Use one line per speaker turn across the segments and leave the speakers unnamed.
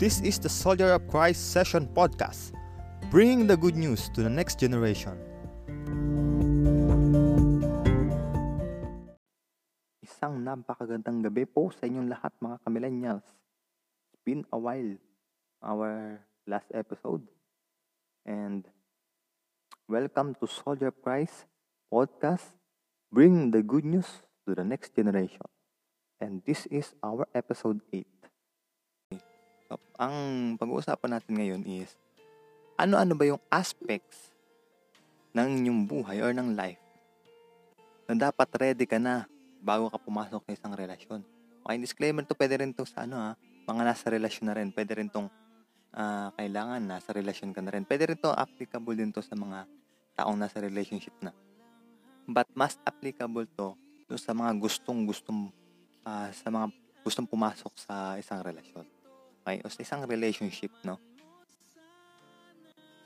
This is the Soldier of Christ Session Podcast, bringing the good news to the next generation.
Isang napakagandang gabi po sa inyong lahat mga kamillennials. It's been a while, our last episode. And welcome to Soldier of Christ Podcast, bringing the good news to the next generation. And this is our episode 8. Ang pag-uusapan natin ngayon is, ano-ano ba yung aspects ng inyong buhay or ng life na dapat ready ka na bago ka pumasok sa isang relasyon. Okay, disclaimer to, pwede rin to sa ano ha, mga nasa relasyon na rin, pwede rin tong ah, kailangan nasa relasyon ka na rin. Pwede rin to applicable din to sa mga taong nasa relationship na. But mas applicable to dun sa mga gustong gustong ah, sa mga gustong pumasok sa isang relasyon. Okay? O sa isang relationship, no?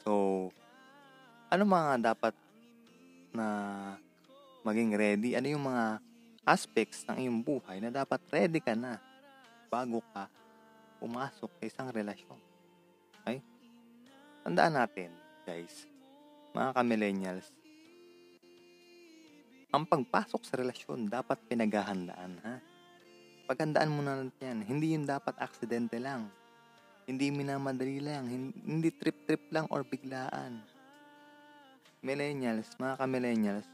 So, ano mga dapat na maging ready? Ano yung mga aspects ng iyong buhay na dapat ready ka na bago ka pumasok sa isang relasyon? Okay? Tandaan natin, guys, mga ka-millennials, ang pagpasok sa relasyon dapat pinaghahandaan, ha? Paghandaan mo na natin yan. Hindi yun dapat aksidente lang. Hindi minamadali lang. hin- Hindi trip-trip lang or biglaan. Millennials, mga ka-millennials,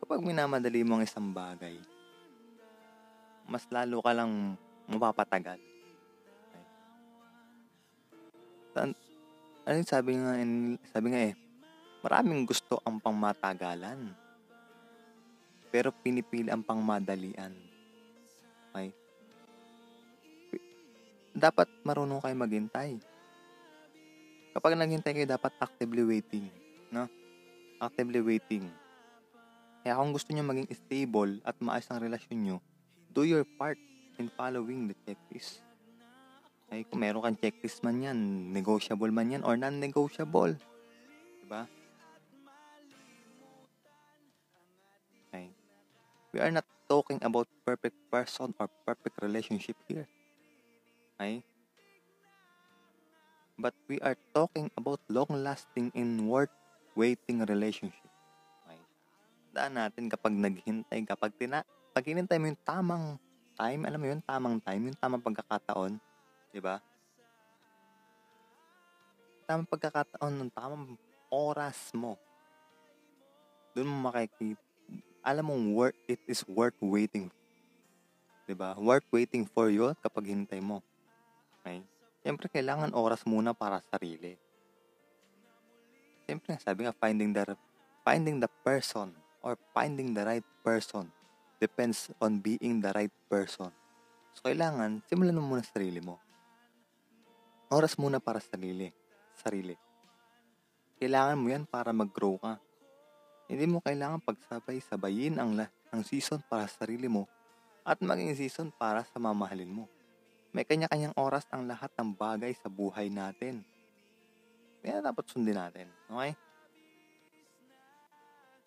kapag minamadali mo ang isang bagay, mas lalo ka lang mapapatagal. Okay? Tan- ano sabi nga, sabi nga eh, maraming gusto ang pangmatagalan pero pinipili ang pangmadalian. Okay? Dapat marunong kayo maghintay. Kapag naghintay kayo, dapat actively waiting. No? Actively waiting. Kaya kung gusto nyo maging stable at maayos ang relasyon nyo, do your part in following the checklist. Okay? Kung meron kang checklist man yan, negotiable man yan, or non-negotiable. Diba? We are not talking about perfect person or perfect relationship here. Okay? But we are talking about long-lasting and worth-waiting relationship. Okay? Daan natin kapag naghintay, kapag tina, pag hinintay mo yung tamang time, alam mo yun, tamang time, yung tamang pagkakataon, di ba? Tamang pagkakataon, ng tamang oras mo. Doon mo makikita, alam mong worth, it is worth waiting. ba? Worth waiting for you kapag hintay mo. Okay? Siyempre, kailangan oras muna para sa sarili. Siyempre, sabi nga, finding the, finding the person or finding the right person depends on being the right person. So, kailangan, simulan mo muna sa sarili mo. Oras muna para sa sarili. Sarili. Kailangan mo yan para mag-grow ka. Hindi mo kailangan pagsabay-sabayin ang, la- ang season para sa sarili mo at maging season para sa mamahalin mo. May kanya-kanyang oras ang lahat ng bagay sa buhay natin. Kaya dapat sundin natin. Okay?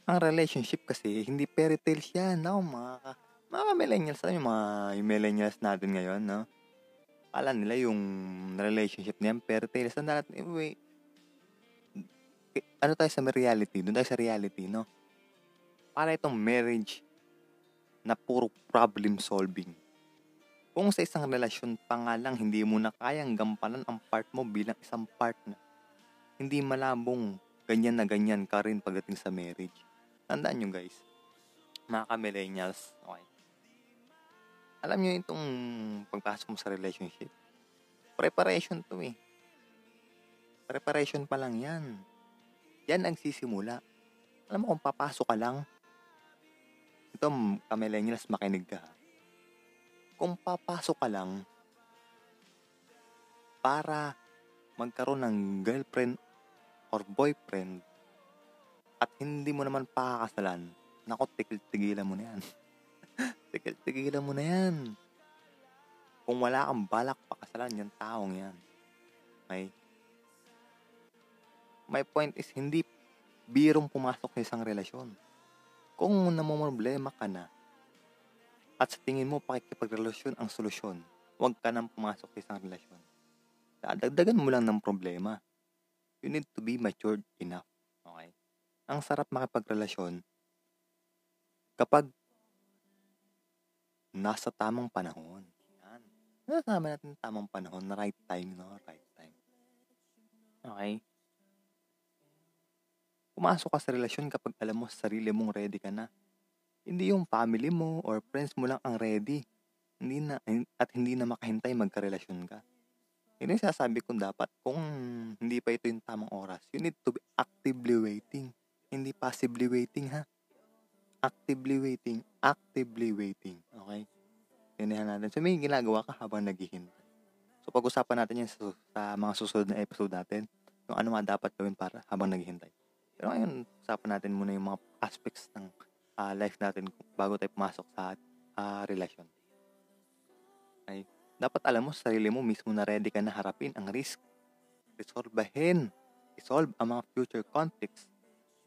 Ang relationship kasi, hindi fairy tales yan. No? Mga, mga millennials, ano yung mga millennials natin ngayon, no? Kala nila yung relationship niyan, fairy tales. Ang dapat, anyway, ano tayo sa reality? Doon tayo sa reality, no? Para itong marriage na puro problem solving. Kung sa isang relasyon pa nga lang hindi mo na kayang gampanan ang part mo bilang isang partner, hindi malabong ganyan na ganyan ka rin pagdating sa marriage. Tandaan nyo guys, mga ka-millennials, okay? Alam nyo itong pagpasok mo sa relationship, preparation to eh. Preparation pa lang yan. Yan ang sisimula. Alam mo kung papasok ka lang, ito, ka-millennials, makinig ka. Kung papasok ka lang para magkaroon ng girlfriend or boyfriend at hindi mo naman pakakasalan, nako, tigil-tigilan mo na yan. tigil-tigilan mo na yan. Kung wala kang balak pakasalan, yung taong yan. Okay? My point is, hindi birong pumasok sa isang relasyon. Kung namumroblema ka na, at sa tingin mo pakikipagrelasyon ang solusyon, huwag ka nang pumasok sa isang relasyon. Dadagdagan mo lang ng problema. You need to be matured enough. Okay? Ang sarap makipagrelasyon kapag nasa tamang panahon. Yan. Nasama natin tamang panahon, na right time, no? Right time. Okay? Pumasok ka sa relasyon kapag alam mo sa sarili mong ready ka na. Hindi yung family mo or friends mo lang ang ready. Hindi na, at hindi na makahintay magkarelasyon ka. Yun yung sasabi kong dapat, kung hindi pa ito yung tamang oras, you need to be actively waiting. Hindi passively waiting, ha? Actively waiting. Actively waiting. Okay? Tinihan natin. So, may ginagawa ka habang naghihintay. So, pag-usapan natin yan sa, sa mga susunod na episode natin, yung ano nga dapat gawin para habang naghihintay. Pero ngayon, usapan natin muna yung mga aspects ng uh, life natin bago tayo pumasok sa uh, relasyon. Okay? Dapat alam mo sa sarili mo mismo na ready ka na harapin ang risk. Resolvehin. Resolve ang mga future conflicts.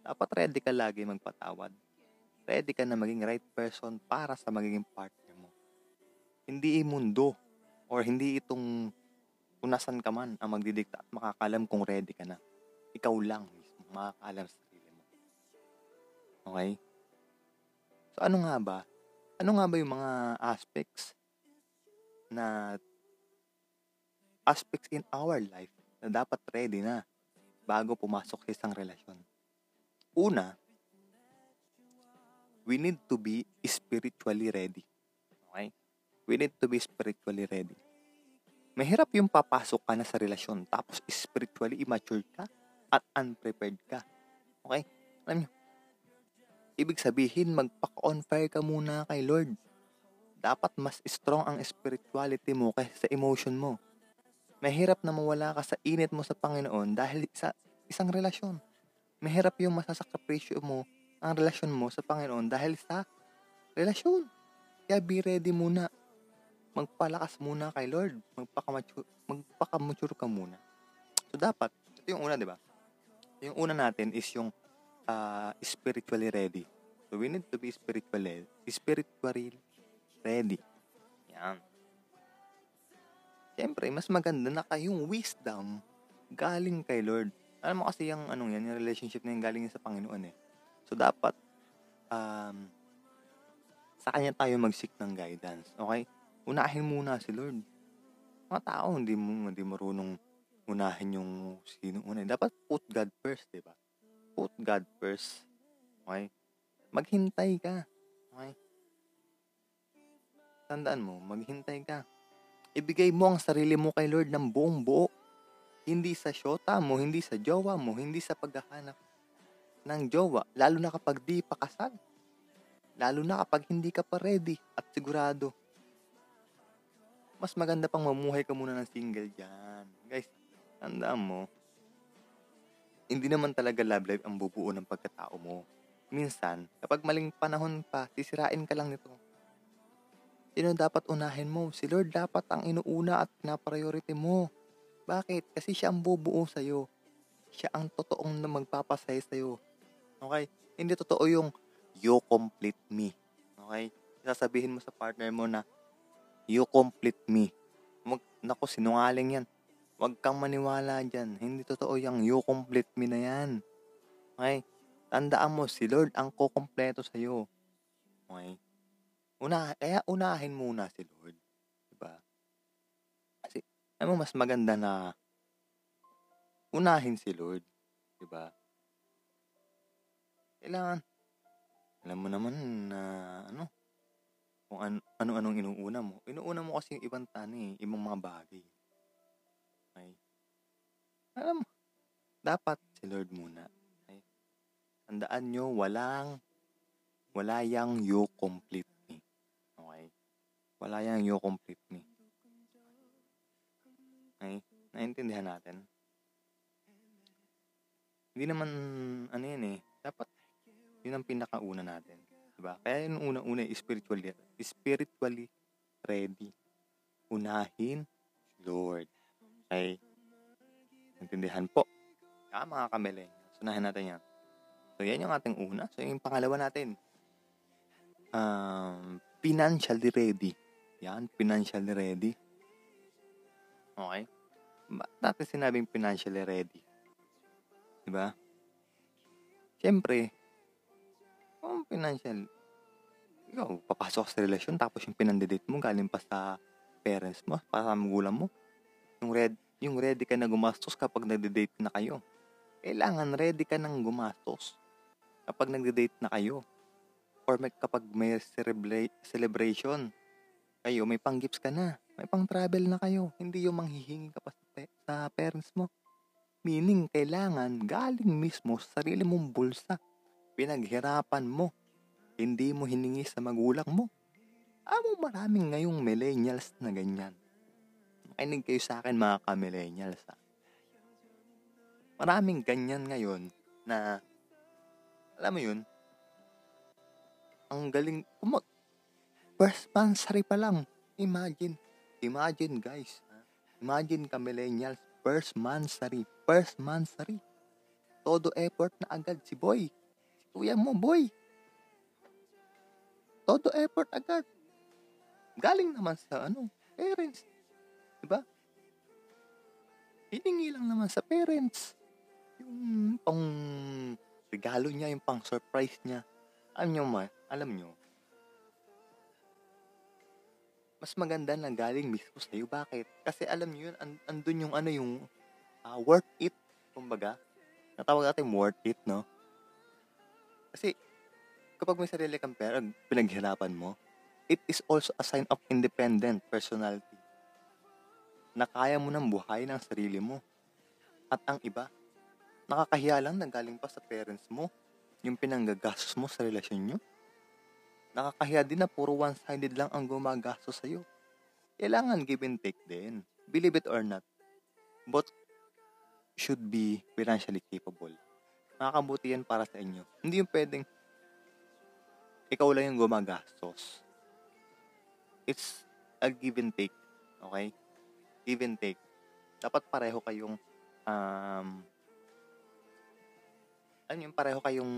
Dapat ready ka lagi magpatawad. Ready ka na maging right person para sa magiging partner mo. Hindi mundo or hindi itong unasan ka man ang magdidikta at makakalam kung ready ka na. Ikaw lang makakaalam sa sarili mo. Okay? So, ano nga ba? Ano nga ba yung mga aspects na aspects in our life na dapat ready na bago pumasok sa isang relasyon? Una, we need to be spiritually ready. Okay? We need to be spiritually ready. Mahirap yung papasok ka na sa relasyon tapos spiritually immature ka at unprepared ka. Okay? Alam nyo, ibig sabihin, magpa-on fire ka muna kay Lord. Dapat mas strong ang spirituality mo kaysa sa emotion mo. Mahirap na mawala ka sa init mo sa Panginoon dahil sa isang relasyon. Mahirap yung masasakripisyo mo ang relasyon mo sa Panginoon dahil sa relasyon. Kaya be ready muna. Magpalakas muna kay Lord. Magpakamature, magpakamature ka muna. So, dapat, ito yung una, di ba? Yung una natin is yung uh, spiritually ready. So, we need to be spiritually, spiritually ready. Yan. Siyempre, mas maganda na kayong wisdom galing kay Lord. Alam mo kasi yung anong yan, yung relationship na yung galing sa Panginoon eh. So, dapat, um, sa kanya tayo mag-seek ng guidance. Okay? Unahin muna si Lord. Mga tao, hindi mo, hindi marunong unahin yung sino una. Dapat put God first, di ba? Put God first. Okay? Maghintay ka. Okay? Tandaan mo, maghintay ka. Ibigay mo ang sarili mo kay Lord ng buong buo. Hindi sa syota mo, hindi sa jowa mo, hindi sa paghahanap ng jowa, lalo na kapag di pa kasal. Lalo na kapag hindi ka pa ready at sigurado. Mas maganda pang mamuhay ka muna ng single dyan. Tandaan mo, hindi naman talaga love life ang bubuo ng pagkatao mo. Minsan, kapag maling panahon pa, sisirain ka lang nito. Sino dapat unahin mo? Si Lord dapat ang inuuna at na-priority mo. Bakit? Kasi siya ang bubuo sa'yo. Siya ang totoong na magpapasaya sa'yo. Okay? Hindi totoo yung you complete me. Okay? Sasabihin mo sa partner mo na you complete me. Mag, naku, sinungaling yan Huwag kang maniwala dyan. Hindi totoo yung you complete me na yan. Okay? Tandaan mo, si Lord ang kukompleto sa'yo. Okay? Una, kaya unahin muna si Lord. Diba? Kasi, alam mo, mas maganda na unahin si Lord. Diba? Kailangan, alam mo naman na, ano, kung an- ano-anong inuuna mo. Inuuna mo kasi yung ibang tani, ibang mga bagay. Okay? Alam, dapat si Lord muna. Okay? Tandaan nyo, walang, wala yang you complete me. Okay? Wala yang you complete me. Okay? Naintindihan natin? Hindi naman, ano yan eh, dapat, yun ang pinakauna natin. Diba? Kaya yung una-una, spiritually, spiritually ready. Unahin, Lord. Okay? Intindihan po. Ah, mga kamele. Sunahin natin yan. So, yan yung ating una. So, yung pangalawa natin. Um, financially ready. Yan, financially ready. Okay? Ba't natin sinabing financially ready? Di ba? Siyempre, kung financial, ikaw, papasok sa relasyon, tapos yung pinandidate mo, galing pa sa parents mo, para sa magulang mo. Yung, red, yung ready ka na gumastos kapag nagde-date na kayo. Kailangan ready ka nang gumastos kapag nagde-date na kayo. Or may, kapag may celebra- celebration, kayo, may pang-gifts ka na. May pang-travel na kayo. Hindi yung manghihingi ka pa sa, pe- sa parents mo. Meaning, kailangan galing mismo sa sarili mong bulsa. Pinaghirapan mo. Hindi mo hiningi sa magulang mo. Amo maraming ngayong millennials na ganyan. Makinig kayo sa akin mga ka-millennials. Maraming ganyan ngayon na alam mo yun, ang galing, kumag, first pansary pa lang. Imagine, imagine guys, imagine ka millennials, first mansary, first mansary. Todo effort na agad si boy. Si kuya mo, boy. Todo effort agad. Galing naman sa ano, parents. Diba? Hiningi lang naman sa parents. Yung pang regalo niya, yung pang surprise niya. Alam nyo ma, alam nyo, mas maganda na galing mismo sa'yo. Bakit? Kasi alam nyo yun, and, andun yung ano yung uh, worth it, kumbaga. Natawag natin worth it, no? Kasi kapag may sarili kang pera, pinaghirapan mo, it is also a sign of independent personality. Na kaya mo nang buhay ng sarili mo. At ang iba, nakakahiya lang na galing pa sa parents mo yung pinanggagastos mo sa relasyon nyo. Nakakahiya din na puro one-sided lang ang gumagastos sa'yo. Kailangan give and take din. Believe it or not. Both should be financially capable. Makakabuti yan para sa inyo. Hindi yung pwedeng ikaw lang yung gumagastos. It's a give and take. Okay? Give and take. Dapat pareho kayong um, ano yung pareho kayong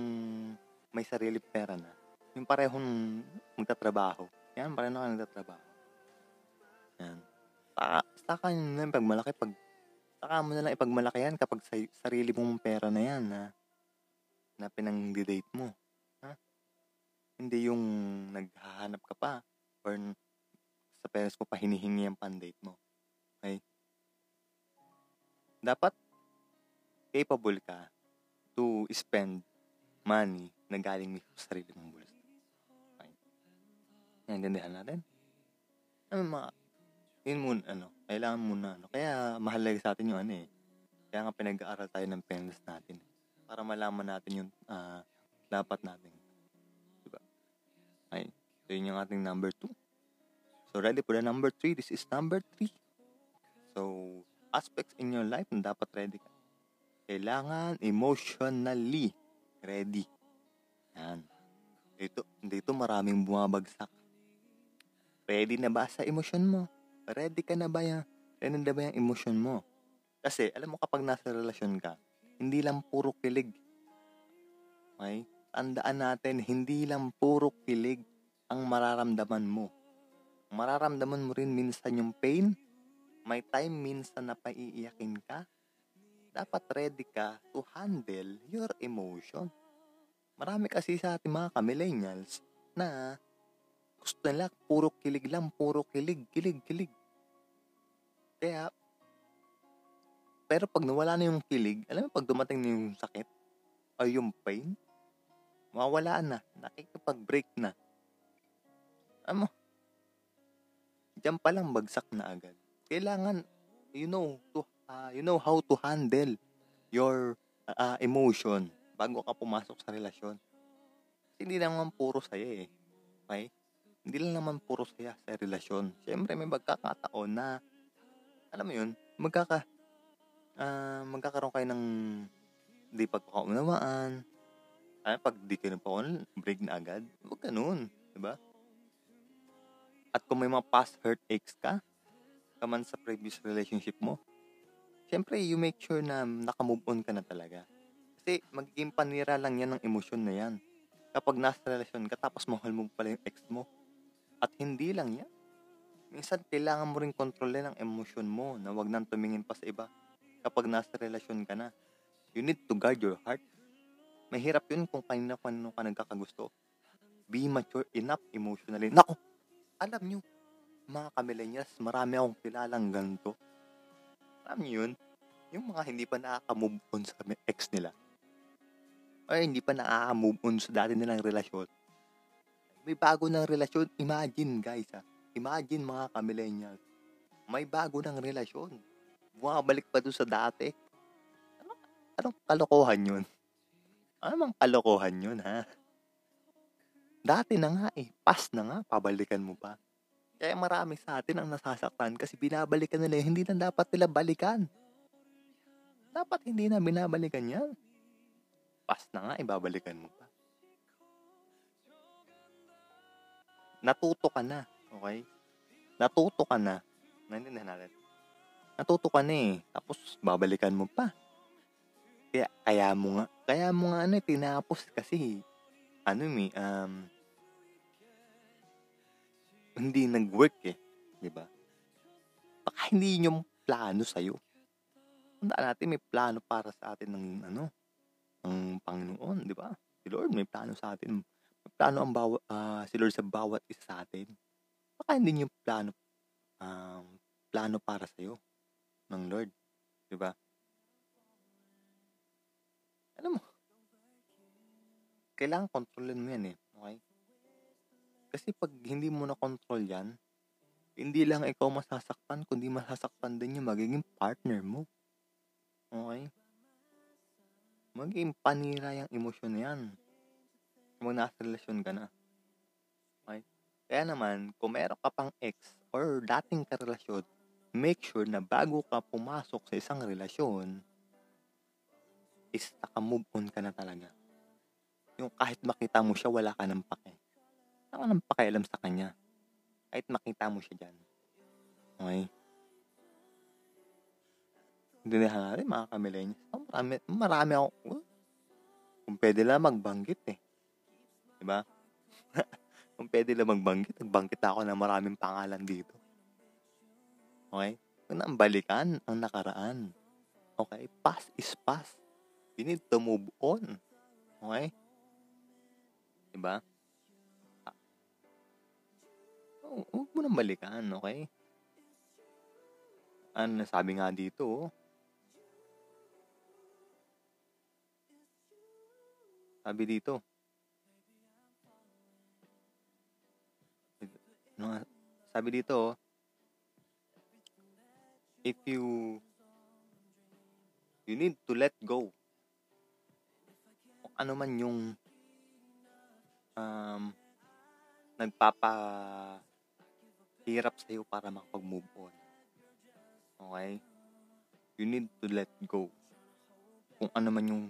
may sarili pera na. Yung parehong magtatrabaho. Yan, pareho na kayo nagtatrabaho. Yan. Saka, saka na yung pagmalaki. Pag, saka mo na lang ipagmalaki yan kapag sa, sarili mong pera na yan na, na pinang-date mo. Ha? Hindi yung naghahanap ka pa or sa parents mo pa hinihingi ang pan-date mo. Okay? Dapat capable ka to spend money na galing mismo sa sarili mong bulsa. Okay? Naintindihan natin? Ano mga, yun muna, ano, kailangan muna, ano, kaya mahalaga sa atin yung ano eh. Kaya nga pinag-aaral tayo ng parents natin. Para malaman natin yung uh, dapat natin. Diba? Okay. So, yun yung ating number two. So, ready for the number three? This is number three. So, aspects in your life na dapat ready ka. Kailangan emotionally ready. Yan. Dito, dito maraming bumabagsak. Ready na ba sa emosyon mo? Ready ka na ba yan? Ready na ba yung emosyon mo? Kasi, alam mo kapag nasa relasyon ka, hindi lang puro kilig. Okay? Tandaan natin, hindi lang puro kilig ang mararamdaman mo. Mararamdaman mo rin minsan yung pain. May time minsan na paiiyakin ka. Dapat ready ka to handle your emotion. Marami kasi sa ating mga ka-millennials na gusto nila puro kilig lang, puro kilig, kilig, kilig. Kaya, pero pag nawala na yung kilig, alam mo pag dumating na yung sakit, o yung pain, mawawala na, nakikipag-break na. Ano, diyan pa lang bagsak na agad. Kailangan, you know, to, uh, you know how to handle your uh, emotion bago ka pumasok sa relasyon. Kasi hindi naman puro saya eh. Okay? Hindi lang naman puro saya sa relasyon. Siyempre, may magkakataon na, alam mo yun, magkaka, uh, magkakaroon kayo ng di pagkakaunawaan. Ay, pag di kayo nagpakaunawaan, break na agad. Huwag ganun. Diba? At kung may mga past heartaches ka, kaman sa previous relationship mo, syempre, you make sure na nakamove on ka na talaga. Kasi magiging panira lang yan ng emosyon na yan. Kapag nasa relasyon ka, tapos mahal mo pala yung ex mo. At hindi lang yan. minsan kailangan mo rin kontrolin ang emosyon mo na wag nang tumingin pa sa iba kapag nasa relasyon ka na. You need to guard your heart. Mahirap yun kung kanina-kanino ka nagkakagusto. Be mature enough emotionally. Nako, alam nyo, mga kamillennials, marami akong kilalang ganito. Alam nyo yun? Yung mga hindi pa nakaka-move on sa ex nila. O hindi pa nakaka-move on sa dati nilang relasyon. May bago ng relasyon. Imagine guys ha. Imagine mga kamillennials. May bago ng relasyon. Bumabalik pa doon sa dati. Ano, anong kalokohan yun? Ano mang kalokohan yun ha? Dati na nga eh. Pas na nga. Pabalikan mo pa. Kaya marami sa atin ang nasasaktan kasi binabalikan nila hindi na dapat nila balikan. Dapat hindi na binabalikan yan. Pas na nga, ibabalikan mo pa. Natuto ka na, okay? Natuto ka na. Naintindihan natin. Natuto ka na eh. Tapos, babalikan mo pa. Kaya, kaya mo nga, kaya mo nga ano, eh, tinapos kasi, ano mi, um, hindi nag-work eh. Di ba? Baka hindi yun yung plano sa'yo. Tandaan natin, may plano para sa atin ng, ano, ng Panginoon, di ba? Si Lord, may plano sa atin. May plano ang bawa, uh, si Lord sa bawat isa sa atin. Baka hindi yung plano, um, plano para sa'yo ng Lord. Di ba? Alam mo, kailangan kontrolin mo yan eh. Okay? Kasi pag hindi mo na control yan, hindi lang ikaw masasaktan, kundi masasaktan din yung magiging partner mo. Okay? Maging panira yung emosyon na yan. Kung nasa relasyon ka na. Okay? Kaya naman, kung meron ka pang ex or dating karelasyon, make sure na bago ka pumasok sa isang relasyon, is naka-move on ka na talaga. Yung kahit makita mo siya, wala ka ng pake. Wala ka ng pakialam sa kanya. Kahit makita mo siya dyan. Okay? Dinihan natin mga kamilenials. Oh, marami, marami ako. Uh, kung pwede lang magbanggit eh. Diba? kung pwede lang magbanggit, nagbanggit ako ng maraming pangalan dito. Okay? Kung ang balikan ang nakaraan. Okay? Past is past. You need to move on. Okay? Diba? Huwag mo nang balikan, okay? Ano sabi nga dito, oh. Sabi dito. No, sabi dito, if you you need to let go kung ano man yung um, nagpapa hirap sa iyo para makapag-move on. Okay? You need to let go. Kung ano man yung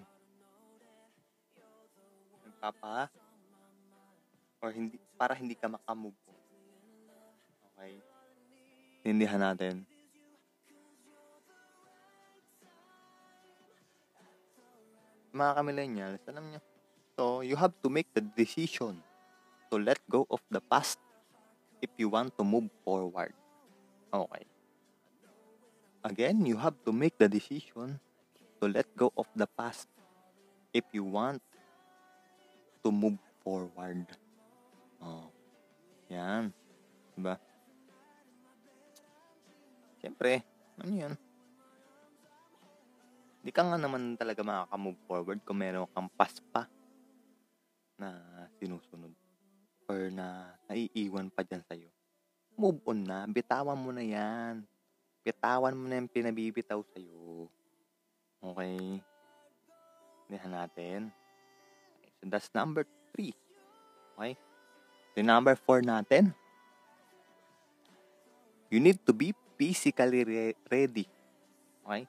nagpapa or hindi para hindi ka makamove on. Okay? Tindihan natin. Mga ka-millennials, alam niyo, so you have to make the decision to let go of the past if you want to move forward. Okay. Again, you have to make the decision to let go of the past if you want to move forward. Oh. Yan. Diba? Siyempre, ano yan? Di ka nga naman talaga makaka-move forward kung meron kang paspa na sinusunod or na naiiwan pa dyan sa'yo. Move on na. Bitawan mo na yan. Bitawan mo na yung pinabibitaw sa'yo. Okay? Tindihan natin. So that's number three. Okay? The number four natin. You need to be physically re- ready. Okay?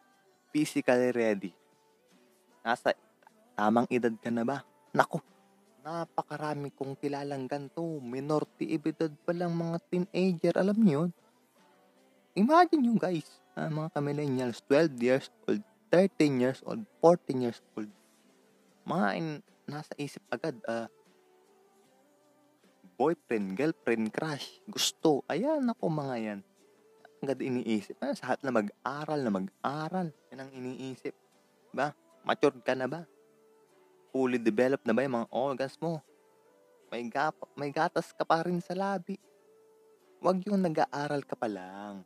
Physically ready. Nasa tamang edad ka na ba? Naku, napakarami kong kilalang ganito. Minority edad pa lang mga teenager. Alam niyo yun? Imagine yung guys, uh, mga ka-millennials, 12 years old, 13 years old, 14 years old. Mga in, nasa isip agad, uh, boyfriend, girlfriend, crush, gusto. Ayan, ako mga yan. Agad iniisip. Ah, sa lahat na mag-aral, na mag-aral. Yan ang iniisip. Ba? Matured ka na ba? Fully developed na ba yung mga organs mo? May, gap, may gatas ka pa rin sa labi. Huwag yung nag-aaral ka pa lang.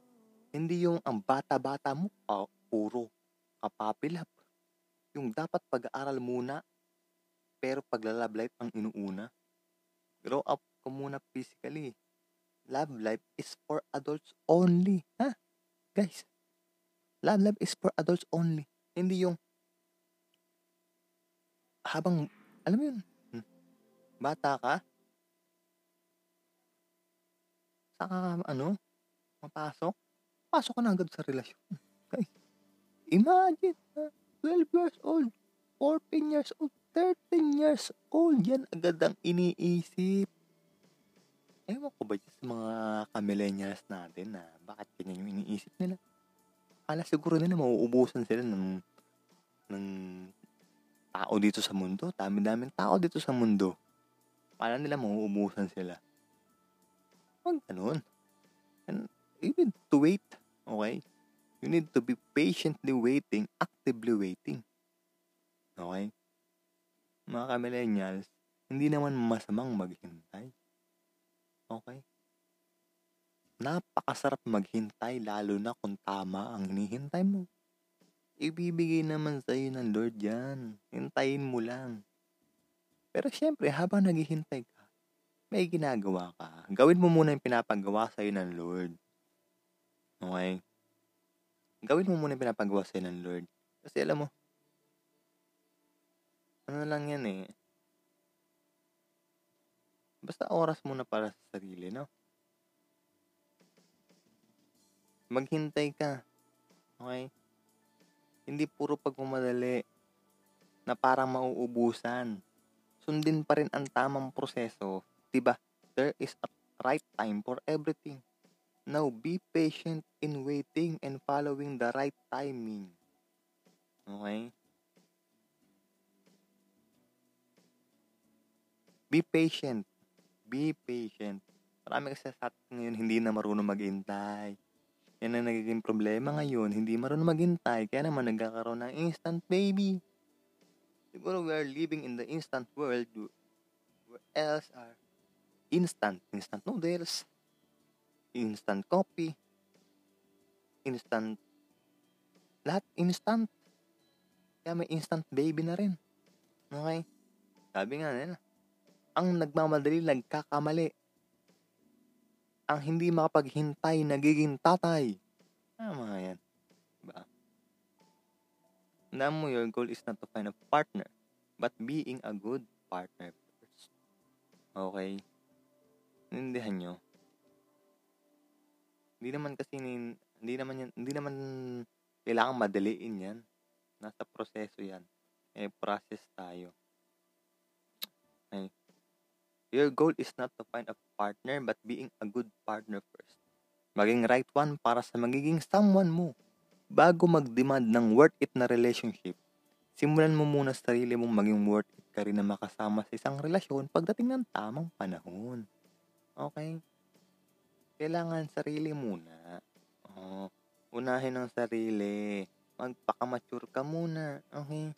Hindi yung ang bata-bata mo, oh, puro kapapilap. Yung dapat pag-aaral muna, pero pagla-love life ang inuuna. Grow up ko muna physically. Love life is for adults only. Ha? Guys, love life is for adults only. Hindi yung habang, alam mo yun, hmm, bata ka, saka ano, mapasok, pasok ka na agad sa relasyon. Imagine, 12 years old, 14 years old, 13 years old, yan agad ang iniisip. Ewan ko ba sa mga kamillennials natin na bakit ganyan yung iniisip nila? Kala siguro nila mauubusan sila ng, ng tao dito sa mundo. Dami-daming tao dito sa mundo. Kala nila mauubusan sila. Huwag ganun. And you need to wait. Okay? You need to be patiently waiting, actively waiting. Okay? Mga ka-millennials, hindi naman masamang maghintay. Okay? Napakasarap maghintay lalo na kung tama ang hinihintay mo. Ibibigay naman sa iyo ng Lord yan. Hintayin mo lang. Pero syempre, habang naghihintay ka, may ginagawa ka. Gawin mo muna yung pinapagawa sa iyo ng Lord. Okay? Gawin mo muna yung pinapagawa sa iyo ng Lord. Kasi alam mo, ano lang yan eh. Basta oras muna para sa sarili, no? Maghintay ka. Okay? Hindi puro pagmamadali na parang mauubusan. Sundin pa rin ang tamang proseso. Diba? There is a right time for everything. Now, be patient in waiting and following the right timing. Okay? Be patient. Be patient. Marami kasi sa atin ngayon hindi na marunong maghintay. Yan ang nagiging problema ngayon. Hindi marunong maghintay. Kaya naman nagkakaroon ng instant baby. Siguro we are living in the instant world where else are instant. Instant noodles. Instant coffee. Instant lahat instant. Kaya may instant baby na rin. Okay? Sabi nga nila, ang nagmamadali nagkakamali. Ang hindi makapaghintay nagiging tatay. Mga yan. Diba? Tandaan mo, your goal is not to find a partner, but being a good partner first. Okay? Nindihan nyo. Hindi naman kasi, hindi naman yan, hindi naman kailangan madaliin yan. Nasa proseso yan. May process tayo. Your goal is not to find a partner but being a good partner first. Maging right one para sa magiging someone mo. Bago mag-demand ng worth it na relationship, simulan mo muna sa sarili mong maging worth it ka rin na makasama sa isang relasyon pagdating ng tamang panahon. Okay? Kailangan sarili muna. Oh, unahin ang sarili. Magpaka-mature ka muna. Okay?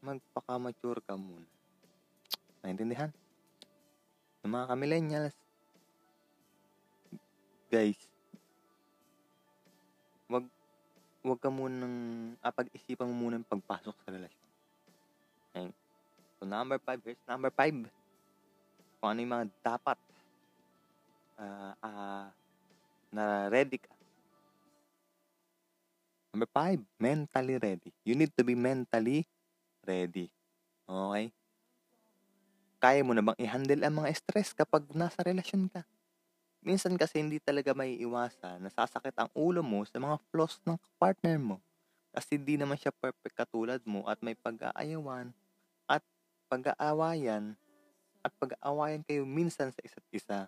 Magpaka-mature ka muna. Naintindihan? Yung mga ka-millennials, guys, wag wag ka munang ah, pag-isipan mo muna ng pagpasok sa relasyon. Okay. So, number five, here's number five. Kung ano yung mga dapat uh, uh, na ready ka. Number five, mentally ready. You need to be mentally ready. Okay? Kaya mo na bang i-handle ang mga stress kapag nasa relasyon ka? Minsan kasi hindi talaga may iwasan, nasasakit ang ulo mo sa mga flaws ng partner mo. Kasi hindi naman siya perfect katulad mo at may pag-aayawan at pag-aawayan at pag-aawayan kayo minsan sa isa't isa.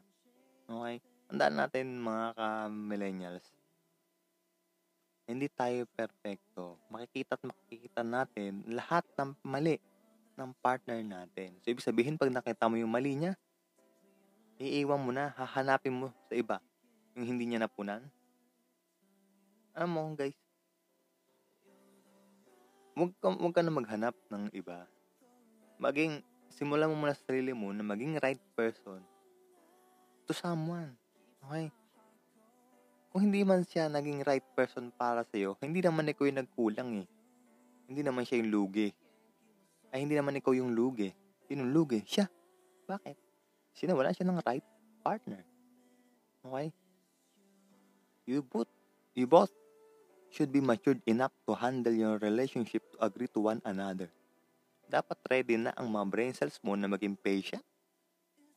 Okay? Tandaan natin mga ka-millennials, hindi tayo perfecto. Makikita at makikita natin lahat ng mali ng partner natin. So, ibig sabihin, pag nakita mo yung mali niya, iiwan mo na, hahanapin mo sa iba yung hindi niya napunan. Alam mo, guys, huwag ka, huwag ka na maghanap ng iba. Maging, simulan mo muna sa sarili mo na maging right person to someone. Okay? Kung hindi man siya naging right person para sa'yo, hindi naman ikaw yung nagkulang eh. Hindi naman siya yung lugi. Ay, hindi naman ikaw yung lugi. Sino yung lugi? Siya. Bakit? Sinawalan siya ng right partner. Okay? You both, you both should be matured enough to handle your relationship to agree to one another. Dapat ready na ang mga brain cells mo na maging patient,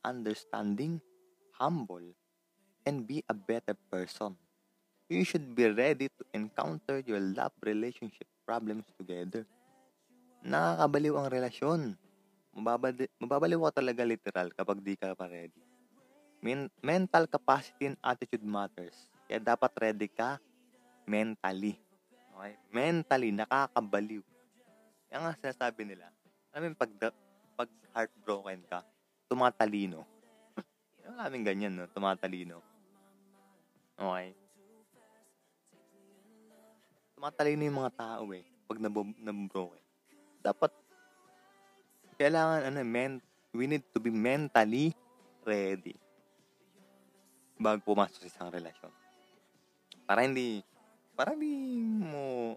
understanding, humble, and be a better person. You should be ready to encounter your love relationship problems together. Nakakabaliw ang relasyon. Mababali, mababaliw ka talaga literal kapag di ka pa ready. Men- mental capacity and attitude matters. Kaya dapat ready ka mentally. Okay? Mentally, nakakabaliw. Yan nga sinasabi nila. Alam mo, pag, pag heartbroken ka, tumatalino. Yung namin ganyan, no? Tumatalino. Okay? Tumatalino yung mga tao eh. Pag nab- nabroken. Dapat, kailangan, ano, men- we need to be mentally ready bago pumasok sa isang relasyon. Para hindi, para hindi mo,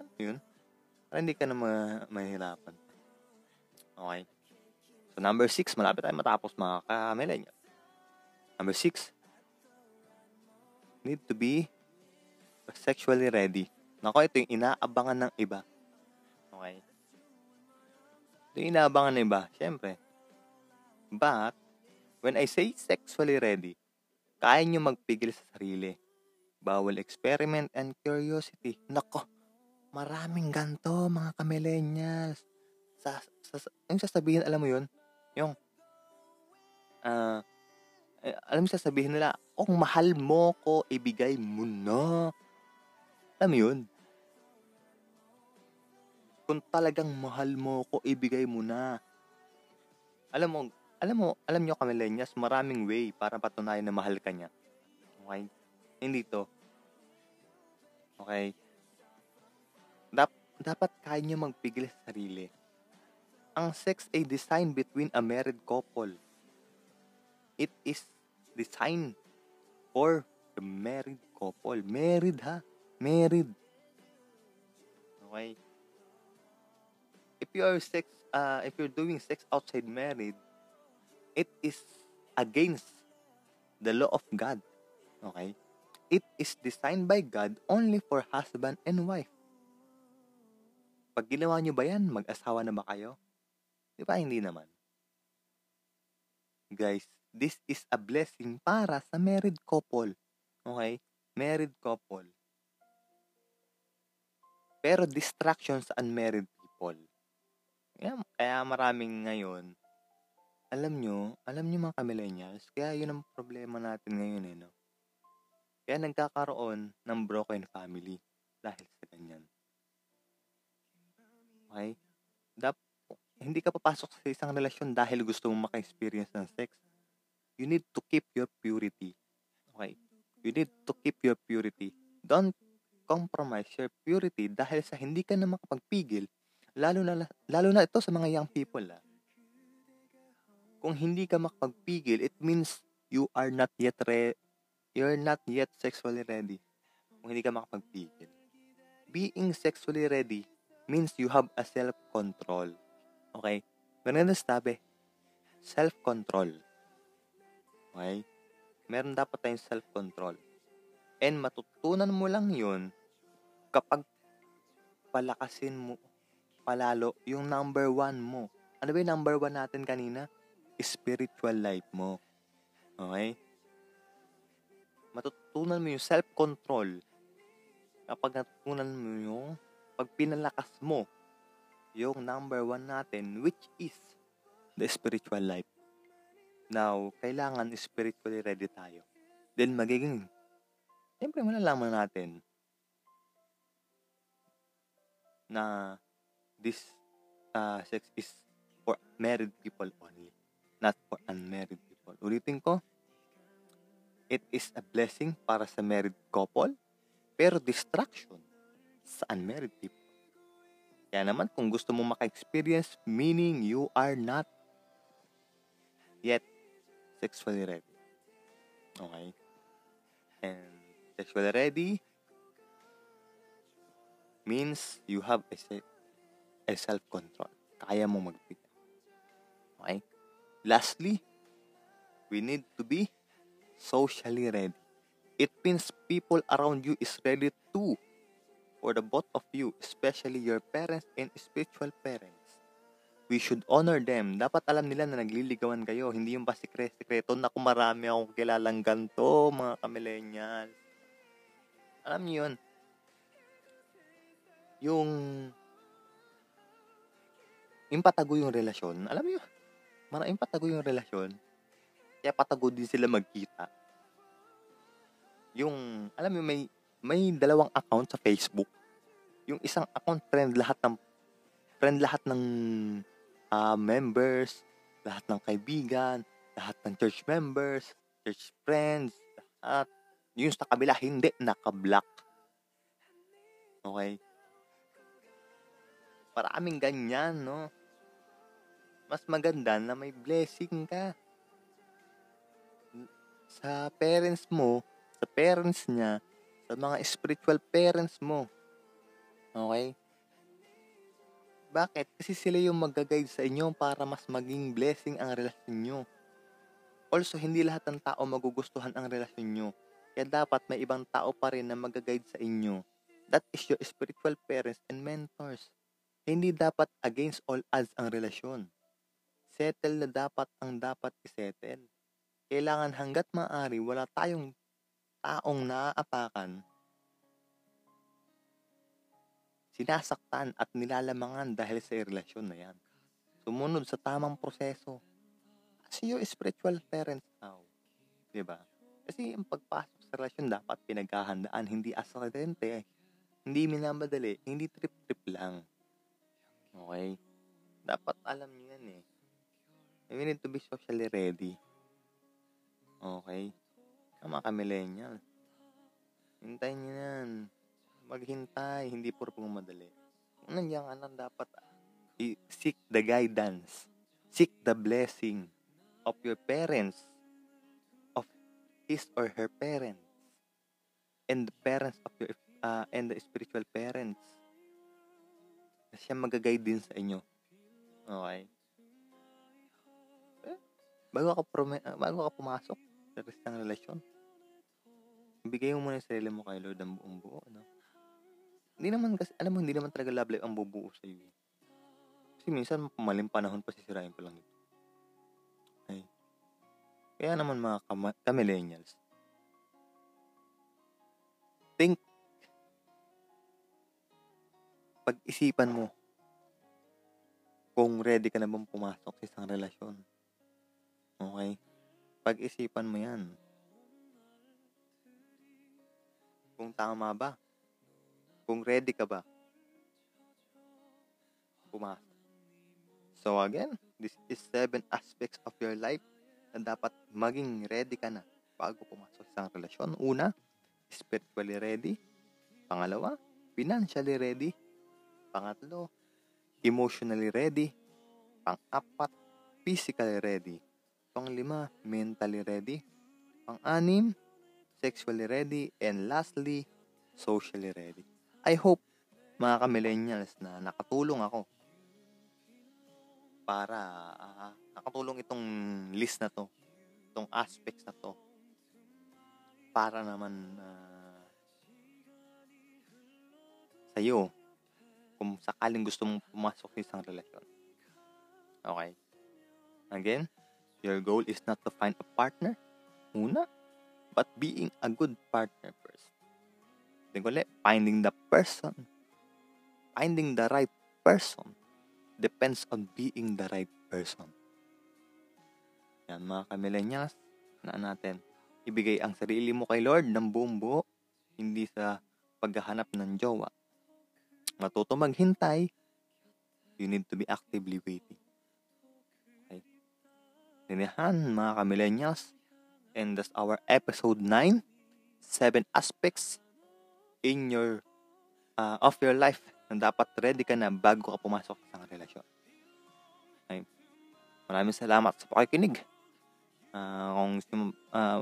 ano yun? Para hindi ka na ma- mahirapan. Okay? So, number six, malapit tayo matapos mga ka-millennial. Number six, need to be sexually ready. Nako, ito yung inaabangan ng iba. Yung inaabangan ng iba, syempre. But, when I say sexually ready, kaya nyo magpigil sa sarili. Bawal experiment and curiosity. Nako, maraming ganto mga ka-millennials. Sa, sa, sa, yung sasabihin, alam mo yun, yung, ah, uh, alam mo sasabihin nila, kung mahal mo ko, ibigay mo na. Alam mo yun? Kung talagang mahal mo ko, ibigay mo na. Alam mo, alam mo, alam nyo kamilenias, maraming way para patunayan na mahal ka niya. Okay? Hindi to. Okay? Dap- dapat kaya nyo magpigil sa sarili. Ang sex ay designed between a married couple. It is designed for the married couple. Married ha? Married. Okay? You are sex, uh, if you're doing sex outside married, it is against the law of God. Okay? It is designed by God only for husband and wife. Pag ginawa nyo ba yan, mag-asawa na ba kayo? Di ba? Hindi naman. Guys, this is a blessing para sa married couple. Okay? Married couple. Pero distraction sa unmarried people. Kaya, kaya maraming ngayon, alam nyo, alam nyo mga millennials, kaya yun ang problema natin ngayon eh, no? Kaya nagkakaroon ng broken family dahil sa ganyan. Okay? Dap hindi ka papasok sa isang relasyon dahil gusto mong maka-experience ng sex. You need to keep your purity. Okay? You need to keep your purity. Don't compromise your purity dahil sa hindi ka na makapagpigil lalo na lalo na ito sa mga young people ah. Kung hindi ka makapagpigil, it means you are not yet re- you're not yet sexually ready. Kung hindi ka makapagpigil. Being sexually ready means you have a self-control. Okay? Meron na sabi, self-control. Okay? Meron dapat tayong self-control. And matutunan mo lang yun kapag palakasin mo palalo yung number one mo. Ano ba yung number one natin kanina? Spiritual life mo. Okay? Matutunan mo yung self-control kapag natutunan mo yung pag mo yung number one natin which is the spiritual life. Now, kailangan spiritually ready tayo. Then magiging Siyempre, malalaman natin na this uh, sex is for married people only, not for unmarried people. Ulitin ko, it is a blessing para sa married couple, pero distraction sa unmarried people. Kaya naman, kung gusto mo maka-experience, meaning you are not yet sexually ready. Okay? And sexually ready means you have a, se- a self-control. Kaya mo magpita. Okay? Lastly, we need to be socially ready. It means people around you is ready too. For the both of you, especially your parents and spiritual parents. We should honor them. Dapat alam nila na nagliligawan kayo. Hindi yung ba sikre-sikreto na kung marami akong kilalang ganto, mga kamillennials. Alam niyo yun. Yung yung yung relasyon. Alam niyo, maraming patago yung relasyon. Kaya patago din sila magkita. Yung, alam mo, may, may dalawang account sa Facebook. Yung isang account, friend lahat ng, friend lahat ng uh, members, lahat ng kaibigan, lahat ng church members, church friends, lahat. Yung sa kabila, hindi, naka-block. Okay? Maraming ganyan, no? Mas maganda na may blessing ka. Sa parents mo, sa parents niya, sa mga spiritual parents mo. Okay? Bakit? Kasi sila yung mag-guide sa inyo para mas maging blessing ang relasyon nyo. Also, hindi lahat ng tao magugustuhan ang relasyon nyo. Kaya dapat may ibang tao pa rin na mag-guide sa inyo. That is your spiritual parents and mentors. Hindi dapat against all odds ang relasyon. Settle na dapat ang dapat isettle. Kailangan hanggat maaari wala tayong taong naaapakan, sinasaktan at nilalamangan dahil sa relasyon na yan. Sumunod sa tamang proseso. Kasi yung spiritual parents now. ba? Diba? Kasi ang pagpasok sa relasyon dapat pinaghahandaan, hindi aksidente. Hindi minamadali, hindi trip-trip lang. Okay? Dapat alam niyo yan eh. We need to be socially ready. Okay? Ang mga millennial. Hintayin nyo yan. Maghintay, hindi puro pong madali. Kung nandiyan ka dapat i- seek the guidance. Seek the blessing of your parents, of his or her parents, and the parents of your, uh, and the spiritual parents. Na siya mag-guide din sa inyo. Okay? Eh, bago ka, prom- bago ka pumasok sa isang relasyon, ibigay mo muna yung sarili mo kay Lord ang buong buo, no? Hindi naman kasi, alam mo, hindi naman talaga love life ang bubuo sa iyo. Kasi minsan, maling panahon pa sisirain ko lang ito. Ay. Kaya naman mga kama- ka-millennials, think, pag-isipan mo kung ready ka na bang pumasok sa isang relasyon. Okay? Pag-isipan mo yan. Kung tama ba? Kung ready ka ba? Pumasok. So again, this is seven aspects of your life na dapat maging ready ka na bago pumasok sa relasyon. Una, spiritually ready. Pangalawa, financially ready. Pangatlo, emotionally ready. Pang-apat, physically ready. Pang-lima, mentally ready. Pang-anim, sexually ready. And lastly, socially ready. I hope, mga ka-millennials, na nakatulong ako para uh, nakatulong itong list na to, itong aspects na to, para naman uh, sa'yo, kung sakaling gusto mong pumasok sa isang relasyon. Okay? Again, your goal is not to find a partner, una, but being a good partner first. Then ulit, finding the person, finding the right person, depends on being the right person. Yan mga ka-millennials, na natin, ibigay ang sarili mo kay Lord ng buong buo, hindi sa paghahanap ng jowa. Matuto maghintay, you need to be actively waiting. Okay? Linihan, mga ka-millennials. And that's our episode 9. Seven aspects in your, uh, of your life na dapat ready ka na bago ka pumasok sa relasyon. Okay. Maraming salamat sa pakikinig. Uh, kung gusto, uh,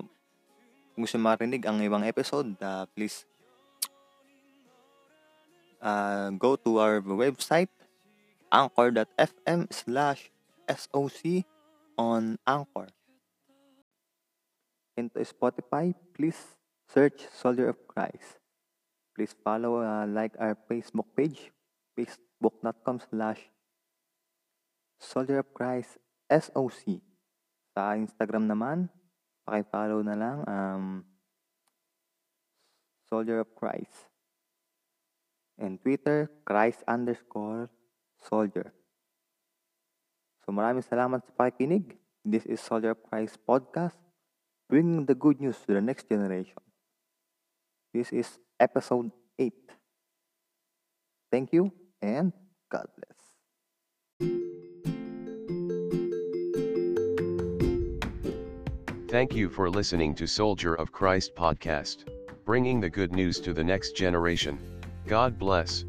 kung gusto marinig ang ibang episode, uh, please uh, go to our website anchor.fm slash SOC on Anchor. Into Spotify, please search Soldier of Christ. Please follow, uh, like our Facebook page, facebook.com slash Soldier of Christ SOC. Sa Instagram naman, pakifollow na lang um, Soldier of Christ. And Twitter, Christ underscore soldier. So maraming salamat sa pakikinig. This is Soldier of Christ Podcast, bringing the good news to the next generation. This is episode 8. Thank you and God bless.
Thank you for listening to Soldier of Christ podcast, bringing the good news to the next generation. God bless.